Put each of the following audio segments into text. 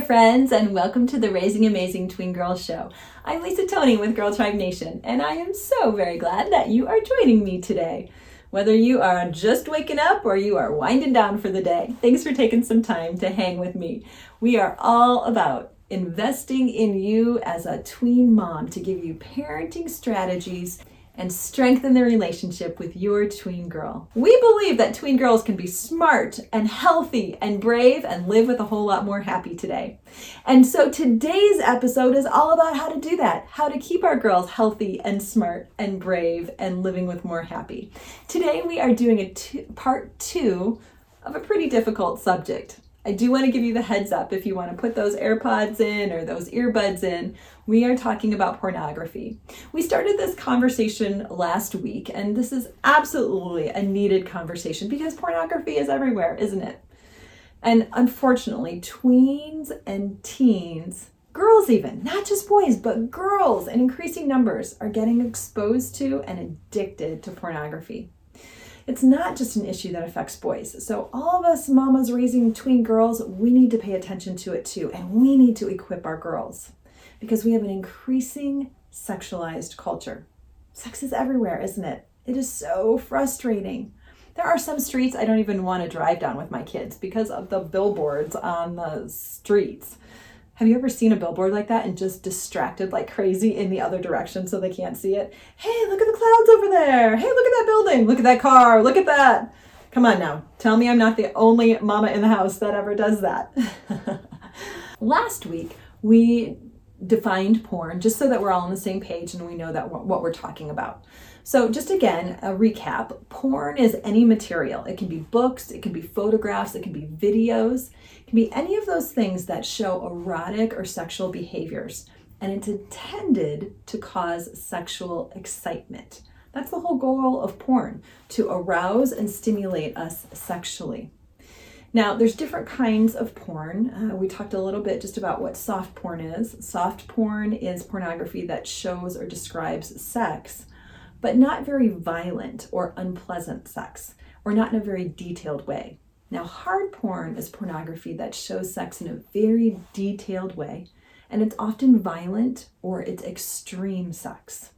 friends, and welcome to the Raising Amazing Tween Girls Show. I'm Lisa Toney with Girl Tribe Nation, and I am so very glad that you are joining me today. Whether you are just waking up or you are winding down for the day, thanks for taking some time to hang with me. We are all about investing in you as a tween mom to give you parenting strategies and strengthen the relationship with your tween girl. We believe that tween girls can be smart and healthy and brave and live with a whole lot more happy today. And so today's episode is all about how to do that, how to keep our girls healthy and smart and brave and living with more happy. Today we are doing a two, part two of a pretty difficult subject. I do want to give you the heads up if you want to put those AirPods in or those earbuds in. We are talking about pornography. We started this conversation last week, and this is absolutely a needed conversation because pornography is everywhere, isn't it? And unfortunately, tweens and teens, girls even, not just boys, but girls in increasing numbers, are getting exposed to and addicted to pornography it's not just an issue that affects boys. So, all of us mamas raising tween girls, we need to pay attention to it too, and we need to equip our girls because we have an increasing sexualized culture. Sex is everywhere, isn't it? It is so frustrating. There are some streets I don't even want to drive down with my kids because of the billboards on the streets. Have you ever seen a billboard like that and just distracted like crazy in the other direction so they can't see it? Hey, look at the clouds over there. Hey, look at that building. Look at that car. Look at that. Come on now. Tell me I'm not the only mama in the house that ever does that. Last week, we defined porn just so that we're all on the same page and we know that what we're talking about. So, just again, a recap porn is any material. It can be books, it can be photographs, it can be videos, it can be any of those things that show erotic or sexual behaviors. And it's intended to cause sexual excitement. That's the whole goal of porn to arouse and stimulate us sexually. Now, there's different kinds of porn. Uh, we talked a little bit just about what soft porn is. Soft porn is pornography that shows or describes sex but not very violent or unpleasant sex, or not in a very detailed way. Now, hard porn is pornography that shows sex in a very detailed way, and it's often violent or it's extreme sex.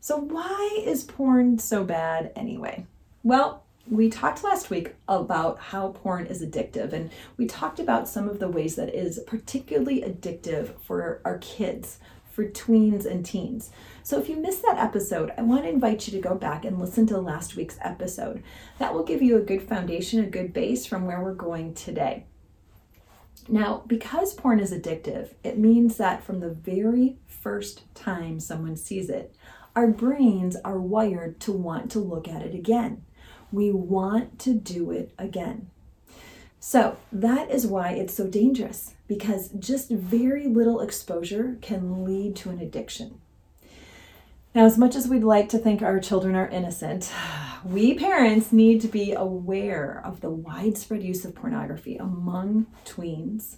So, why is porn so bad anyway? Well, we talked last week about how porn is addictive, and we talked about some of the ways that is particularly addictive for our kids, for tweens and teens. So if you missed that episode, I want to invite you to go back and listen to last week's episode. That will give you a good foundation, a good base from where we're going today. Now, because porn is addictive, it means that from the very first time someone sees it, our brains are wired to want to look at it again. We want to do it again. So, that is why it's so dangerous because just very little exposure can lead to an addiction. Now, as much as we'd like to think our children are innocent, we parents need to be aware of the widespread use of pornography among tweens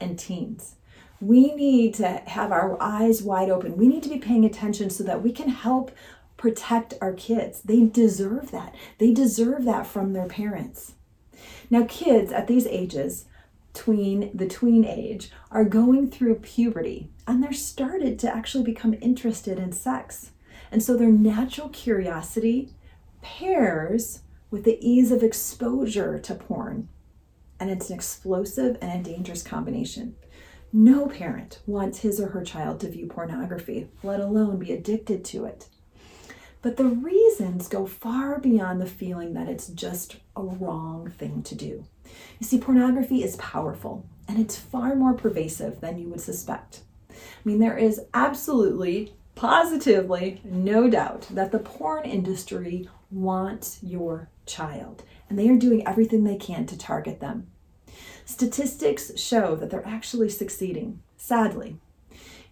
and teens. We need to have our eyes wide open. We need to be paying attention so that we can help protect our kids. They deserve that. They deserve that from their parents. Now, kids at these ages, tween the tween age, are going through puberty and they're started to actually become interested in sex. And so their natural curiosity pairs with the ease of exposure to porn. And it's an explosive and a dangerous combination. No parent wants his or her child to view pornography, let alone be addicted to it. But the reasons go far beyond the feeling that it's just a wrong thing to do. You see, pornography is powerful and it's far more pervasive than you would suspect. I mean, there is absolutely positively no doubt that the porn industry wants your child and they are doing everything they can to target them. Statistics show that they're actually succeeding, sadly.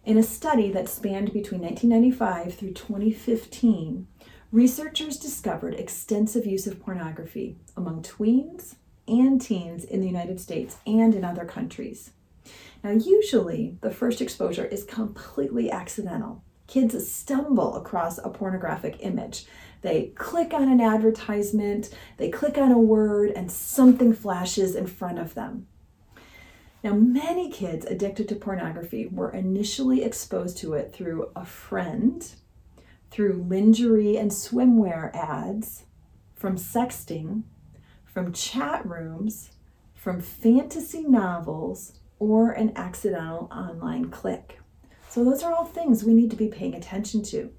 In a study that spanned between 1995 through 2015, researchers discovered extensive use of pornography among tweens and teens in the United States and in other countries. Now, usually the first exposure is completely accidental kids stumble across a pornographic image. They click on an advertisement, they click on a word, and something flashes in front of them. Now, many kids addicted to pornography were initially exposed to it through a friend, through lingerie and swimwear ads, from sexting, from chat rooms, from fantasy novels, or an accidental online click. So, those are all things we need to be paying attention to.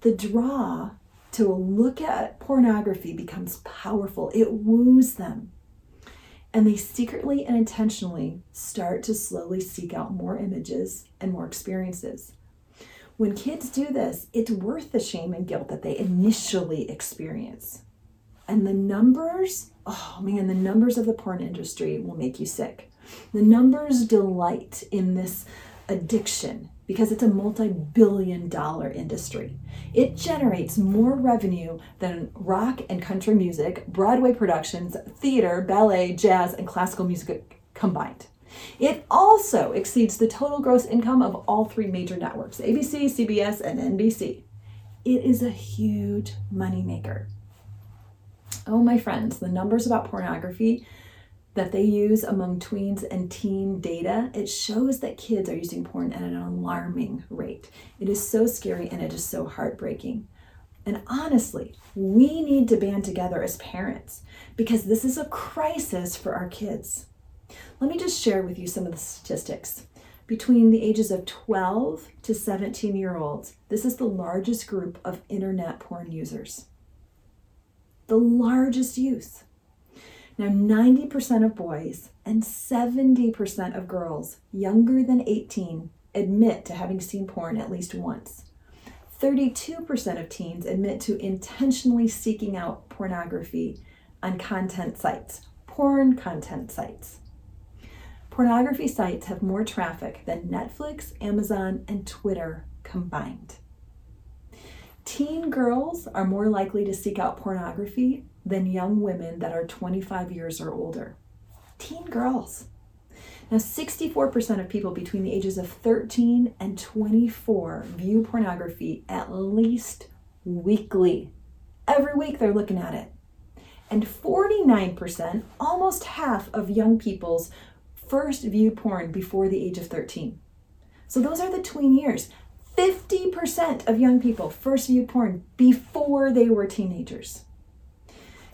The draw to look at pornography becomes powerful, it woos them. And they secretly and intentionally start to slowly seek out more images and more experiences. When kids do this, it's worth the shame and guilt that they initially experience. And the numbers, oh man, the numbers of the porn industry will make you sick. The numbers delight in this addiction because it's a multi billion dollar industry. It generates more revenue than rock and country music, Broadway productions, theater, ballet, jazz, and classical music combined. It also exceeds the total gross income of all three major networks ABC, CBS, and NBC. It is a huge moneymaker. Oh, my friends, the numbers about pornography that they use among tweens and teen data, it shows that kids are using porn at an alarming rate. It is so scary and it is so heartbreaking. And honestly, we need to band together as parents because this is a crisis for our kids. Let me just share with you some of the statistics. Between the ages of 12 to 17 year olds, this is the largest group of internet porn users. The largest youth. Now, 90% of boys and 70% of girls younger than 18 admit to having seen porn at least once. 32% of teens admit to intentionally seeking out pornography on content sites, porn content sites. Pornography sites have more traffic than Netflix, Amazon, and Twitter combined. Teen girls are more likely to seek out pornography than young women that are 25 years or older. Teen girls. Now, 64% of people between the ages of 13 and 24 view pornography at least weekly. Every week they're looking at it. And 49%, almost half of young people's first view porn before the age of 13. So those are the tween years. 50% of young people first view porn before they were teenagers.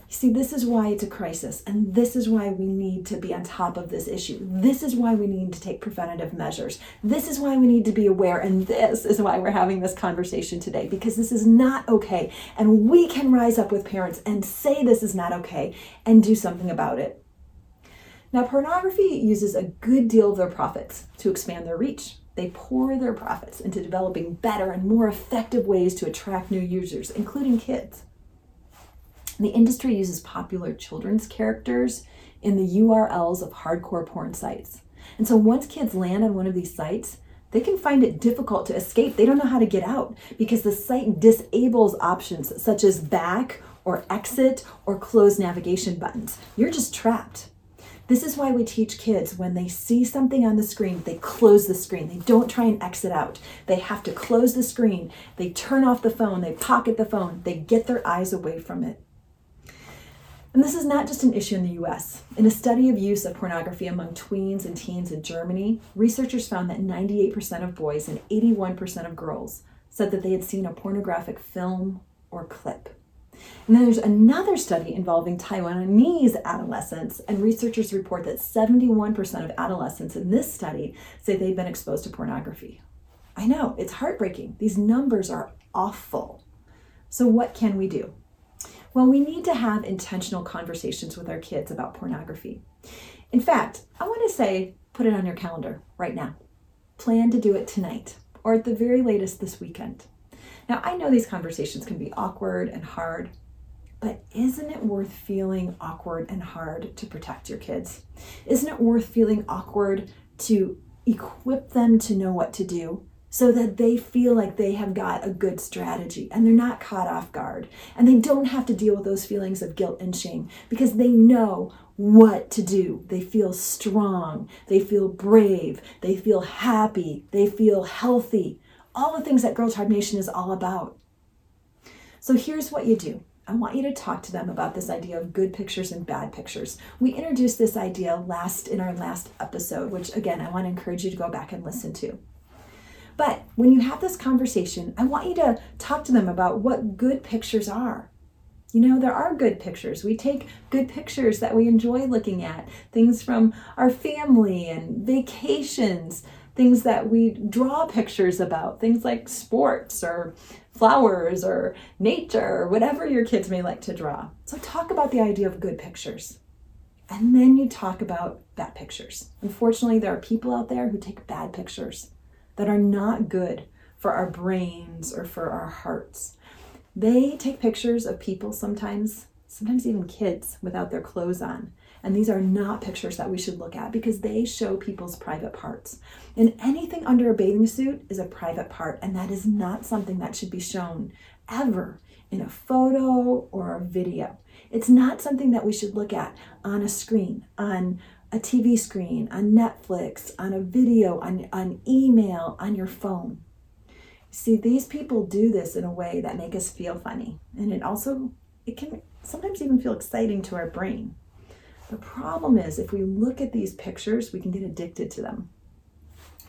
You see, this is why it's a crisis, and this is why we need to be on top of this issue. This is why we need to take preventative measures. This is why we need to be aware, and this is why we're having this conversation today, because this is not okay. And we can rise up with parents and say this is not okay and do something about it. Now, pornography uses a good deal of their profits to expand their reach. They pour their profits into developing better and more effective ways to attract new users, including kids. The industry uses popular children's characters in the URLs of hardcore porn sites. And so once kids land on one of these sites, they can find it difficult to escape. They don't know how to get out because the site disables options such as back or exit or close navigation buttons. You're just trapped. This is why we teach kids when they see something on the screen, they close the screen. They don't try and exit out. They have to close the screen. They turn off the phone. They pocket the phone. They get their eyes away from it. And this is not just an issue in the US. In a study of use of pornography among tweens and teens in Germany, researchers found that 98% of boys and 81% of girls said that they had seen a pornographic film or clip. And then there's another study involving Taiwanese adolescents, and researchers report that 71% of adolescents in this study say they've been exposed to pornography. I know, it's heartbreaking. These numbers are awful. So, what can we do? Well, we need to have intentional conversations with our kids about pornography. In fact, I want to say put it on your calendar right now. Plan to do it tonight or at the very latest this weekend. Now, I know these conversations can be awkward and hard, but isn't it worth feeling awkward and hard to protect your kids? Isn't it worth feeling awkward to equip them to know what to do so that they feel like they have got a good strategy and they're not caught off guard and they don't have to deal with those feelings of guilt and shame because they know what to do. They feel strong, they feel brave, they feel happy, they feel healthy. All the things that Girl Tribe Nation is all about. So here's what you do I want you to talk to them about this idea of good pictures and bad pictures. We introduced this idea last in our last episode, which again, I want to encourage you to go back and listen to. But when you have this conversation, I want you to talk to them about what good pictures are. You know, there are good pictures. We take good pictures that we enjoy looking at, things from our family and vacations, things that we draw pictures about, things like sports or flowers or nature or whatever your kids may like to draw. So, talk about the idea of good pictures. And then you talk about bad pictures. Unfortunately, there are people out there who take bad pictures that are not good for our brains or for our hearts. They take pictures of people sometimes, sometimes even kids, without their clothes on. And these are not pictures that we should look at because they show people's private parts. And anything under a bathing suit is a private part, and that is not something that should be shown ever in a photo or a video. It's not something that we should look at on a screen, on a TV screen, on Netflix, on a video, on, on email, on your phone. See, these people do this in a way that make us feel funny. And it also, it can sometimes even feel exciting to our brain. The problem is if we look at these pictures, we can get addicted to them.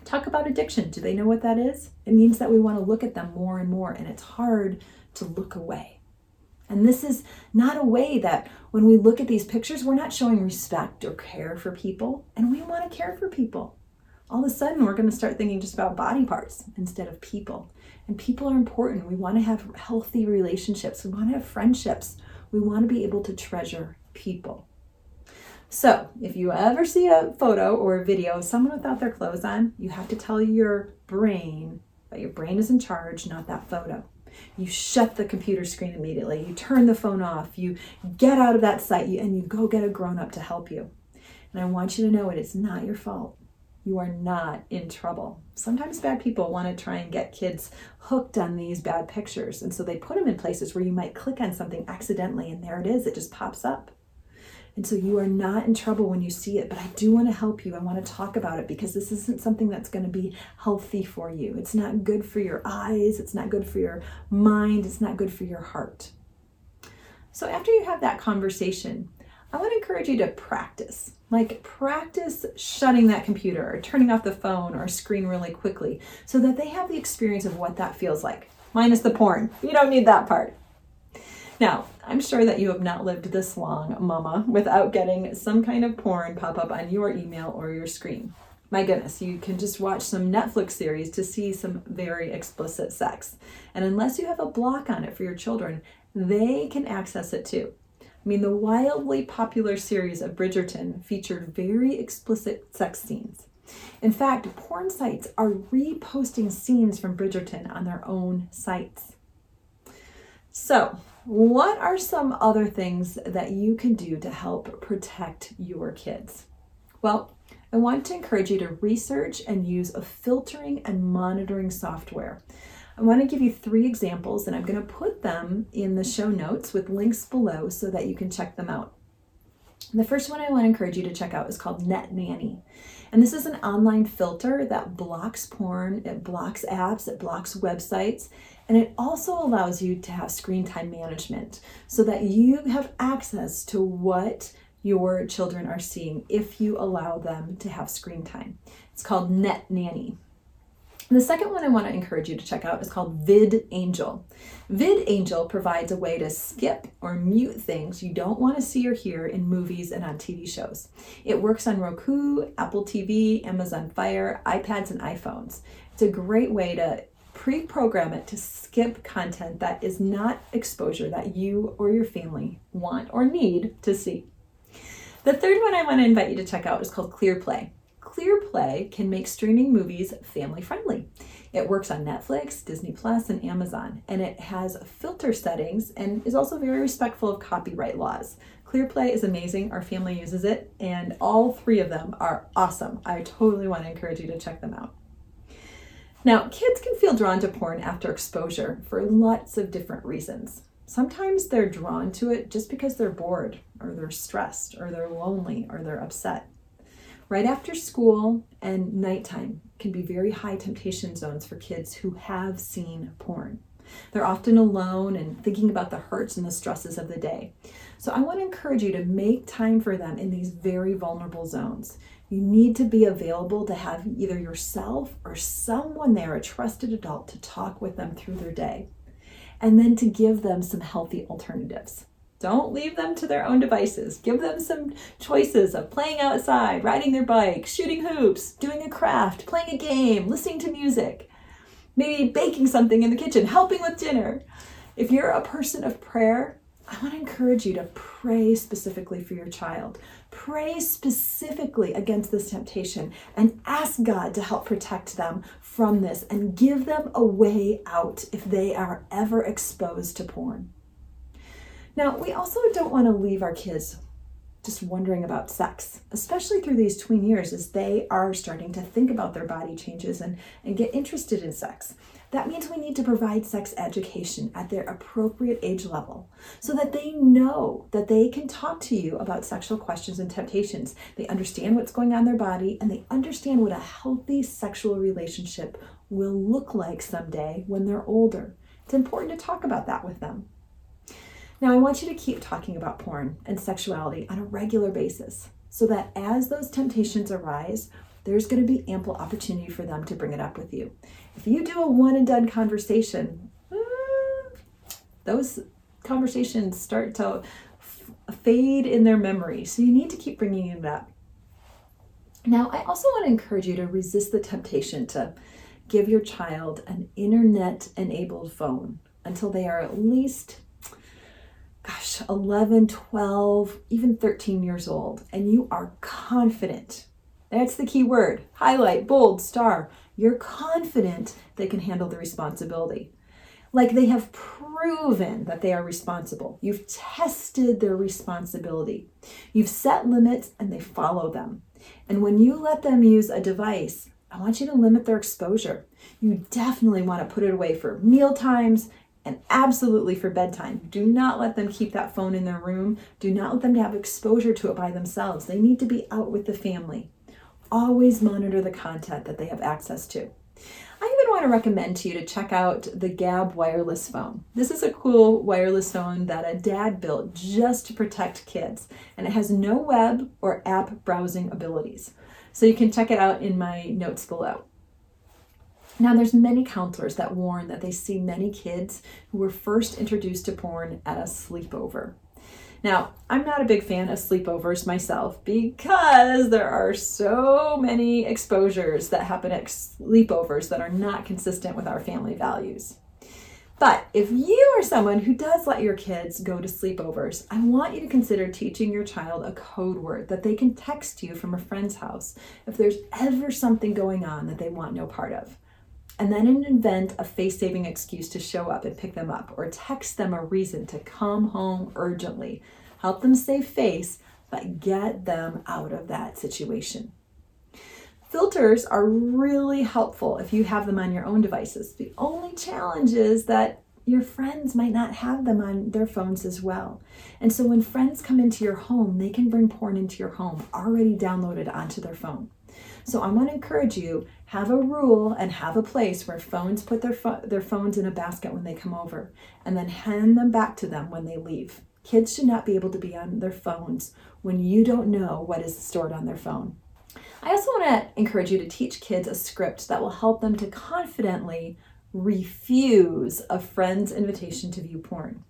Talk about addiction. Do they know what that is? It means that we want to look at them more and more, and it's hard to look away. And this is not a way that when we look at these pictures, we're not showing respect or care for people, and we want to care for people all of a sudden we're going to start thinking just about body parts instead of people. And people are important. We want to have healthy relationships, we want to have friendships, we want to be able to treasure people. So, if you ever see a photo or a video of someone without their clothes on, you have to tell your brain that your brain is in charge, not that photo. You shut the computer screen immediately. You turn the phone off. You get out of that site and you go get a grown up to help you. And I want you to know it is not your fault you are not in trouble. Sometimes bad people want to try and get kids hooked on these bad pictures. And so they put them in places where you might click on something accidentally and there it is, it just pops up. And so you are not in trouble when you see it, but I do want to help you. I want to talk about it because this isn't something that's going to be healthy for you. It's not good for your eyes, it's not good for your mind, it's not good for your heart. So after you have that conversation, I want to encourage you to practice. Like, practice shutting that computer or turning off the phone or screen really quickly so that they have the experience of what that feels like, minus the porn. You don't need that part. Now, I'm sure that you have not lived this long, mama, without getting some kind of porn pop up on your email or your screen. My goodness, you can just watch some Netflix series to see some very explicit sex. And unless you have a block on it for your children, they can access it too. I mean, the wildly popular series of Bridgerton featured very explicit sex scenes. In fact, porn sites are reposting scenes from Bridgerton on their own sites. So, what are some other things that you can do to help protect your kids? Well, I want to encourage you to research and use a filtering and monitoring software. I want to give you three examples and I'm going to put them in the show notes with links below so that you can check them out. The first one I want to encourage you to check out is called Net Nanny. And this is an online filter that blocks porn, it blocks apps, it blocks websites, and it also allows you to have screen time management so that you have access to what your children are seeing if you allow them to have screen time. It's called Net Nanny. The second one I want to encourage you to check out is called VidAngel. VidAngel provides a way to skip or mute things you don't want to see or hear in movies and on TV shows. It works on Roku, Apple TV, Amazon Fire, iPads, and iPhones. It's a great way to pre program it to skip content that is not exposure that you or your family want or need to see. The third one I want to invite you to check out is called ClearPlay. ClearPlay can make streaming movies family friendly. It works on Netflix, Disney Plus, and Amazon, and it has filter settings and is also very respectful of copyright laws. ClearPlay is amazing. Our family uses it, and all three of them are awesome. I totally want to encourage you to check them out. Now, kids can feel drawn to porn after exposure for lots of different reasons. Sometimes they're drawn to it just because they're bored, or they're stressed, or they're lonely, or they're upset. Right after school and nighttime can be very high temptation zones for kids who have seen porn. They're often alone and thinking about the hurts and the stresses of the day. So I want to encourage you to make time for them in these very vulnerable zones. You need to be available to have either yourself or someone there, a trusted adult, to talk with them through their day. And then to give them some healthy alternatives. Don't leave them to their own devices. Give them some choices of playing outside, riding their bike, shooting hoops, doing a craft, playing a game, listening to music, maybe baking something in the kitchen, helping with dinner. If you're a person of prayer, I want to encourage you to pray specifically for your child. Pray specifically against this temptation and ask God to help protect them from this and give them a way out if they are ever exposed to porn. Now, we also don't want to leave our kids just wondering about sex, especially through these tween years as they are starting to think about their body changes and, and get interested in sex. That means we need to provide sex education at their appropriate age level so that they know that they can talk to you about sexual questions and temptations. They understand what's going on in their body and they understand what a healthy sexual relationship will look like someday when they're older. It's important to talk about that with them. Now, I want you to keep talking about porn and sexuality on a regular basis so that as those temptations arise, there's going to be ample opportunity for them to bring it up with you. If you do a one and done conversation, uh, those conversations start to fade in their memory. So you need to keep bringing it up. Now, I also want to encourage you to resist the temptation to give your child an internet enabled phone until they are at least gosh, 11, 12, even 13 years old, and you are confident. That's the key word highlight, bold, star. You're confident they can handle the responsibility. Like they have proven that they are responsible. You've tested their responsibility. You've set limits and they follow them. And when you let them use a device, I want you to limit their exposure. You definitely want to put it away for meal times and absolutely for bedtime. Do not let them keep that phone in their room. Do not let them have exposure to it by themselves. They need to be out with the family. Always monitor the content that they have access to. I even want to recommend to you to check out the Gabb wireless phone. This is a cool wireless phone that a dad built just to protect kids, and it has no web or app browsing abilities. So you can check it out in my notes below. Now, there's many counselors that warn that they see many kids who were first introduced to porn at a sleepover. Now, I'm not a big fan of sleepovers myself because there are so many exposures that happen at sleepovers that are not consistent with our family values. But if you are someone who does let your kids go to sleepovers, I want you to consider teaching your child a code word that they can text you from a friend's house if there's ever something going on that they want no part of and then invent a face saving excuse to show up and pick them up, or text them a reason to come home urgently. Help them save face, but get them out of that situation. Filters are really helpful if you have them on your own devices. The only challenge is that your friends might not have them on their phones as well. And so when friends come into your home, they can bring porn into your home already downloaded onto their phone. So I want to encourage you have a rule and have a place where phones put their fo- their phones in a basket when they come over and then hand them back to them when they leave. Kids should not be able to be on their phones when you don't know what is stored on their phone. I also want to encourage you to teach kids a script that will help them to confidently refuse a friend's invitation to view porn.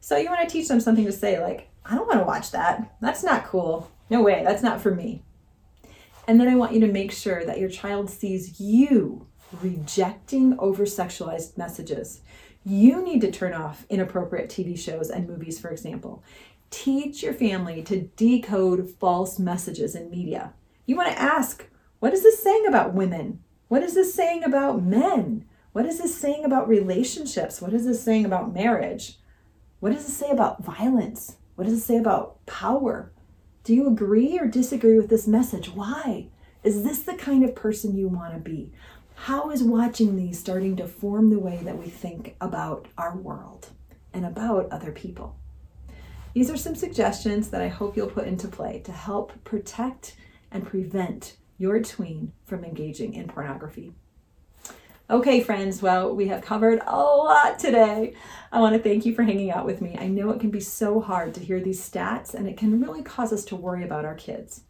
So you want to teach them something to say like, I don't want to watch that. That's not cool. No way. That's not for me. And then I want you to make sure that your child sees you rejecting over sexualized messages. You need to turn off inappropriate TV shows and movies, for example. Teach your family to decode false messages in media. You want to ask, what is this saying about women? What is this saying about men? What is this saying about relationships? What is this saying about marriage? What does it say about violence? What does it say about power? Do you agree or disagree with this message? Why? Is this the kind of person you want to be? How is watching these starting to form the way that we think about our world and about other people? These are some suggestions that I hope you'll put into play to help protect and prevent your tween from engaging in pornography. Okay, friends, well, we have covered a lot today. I want to thank you for hanging out with me. I know it can be so hard to hear these stats, and it can really cause us to worry about our kids.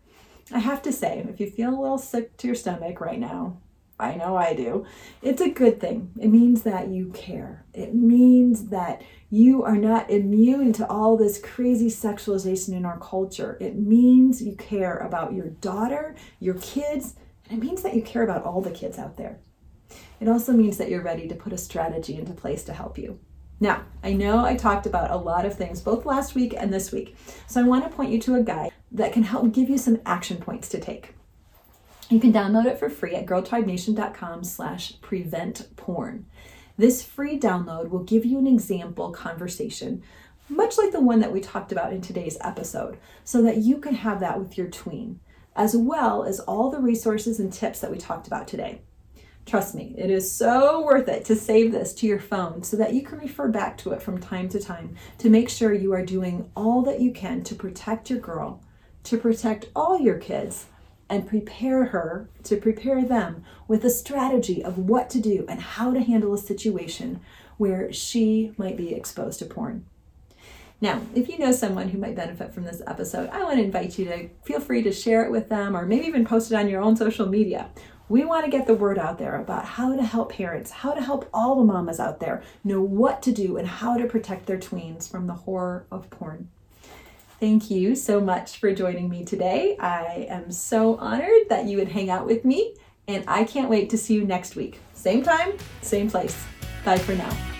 I have to say, if you feel a little sick to your stomach right now, I know I do. It's a good thing. It means that you care. It means that you are not immune to all this crazy sexualization in our culture. It means you care about your daughter, your kids, and it means that you care about all the kids out there. It also means that you're ready to put a strategy into place to help you. Now, I know I talked about a lot of things both last week and this week, so I want to point you to a guide that can help give you some action points to take. You can download it for free at girltribenation.com slash prevent porn. This free download will give you an example conversation, much like the one that we talked about in today's episode, so that you can have that with your tween, as well as all the resources and tips that we talked about today. Trust me, it is so worth it to save this to your phone so that you can refer back to it from time to time to make sure you are doing all that you can to protect your girl, to protect all your kids and prepare her to prepare them with a strategy of what to do and how to handle a situation where she might be exposed to porn. Now, if you know someone who might benefit from this episode, I want to invite you to feel free to share it with them or maybe even post it on your own social media. We want to get the word out there about how to help parents, how to help all the mamas out there know what to do and how to protect their tweens from the horror of porn. Thank you so much for joining me today. I am so honored that you would hang out with me, and I can't wait to see you next week. Same time, same place. Bye for now.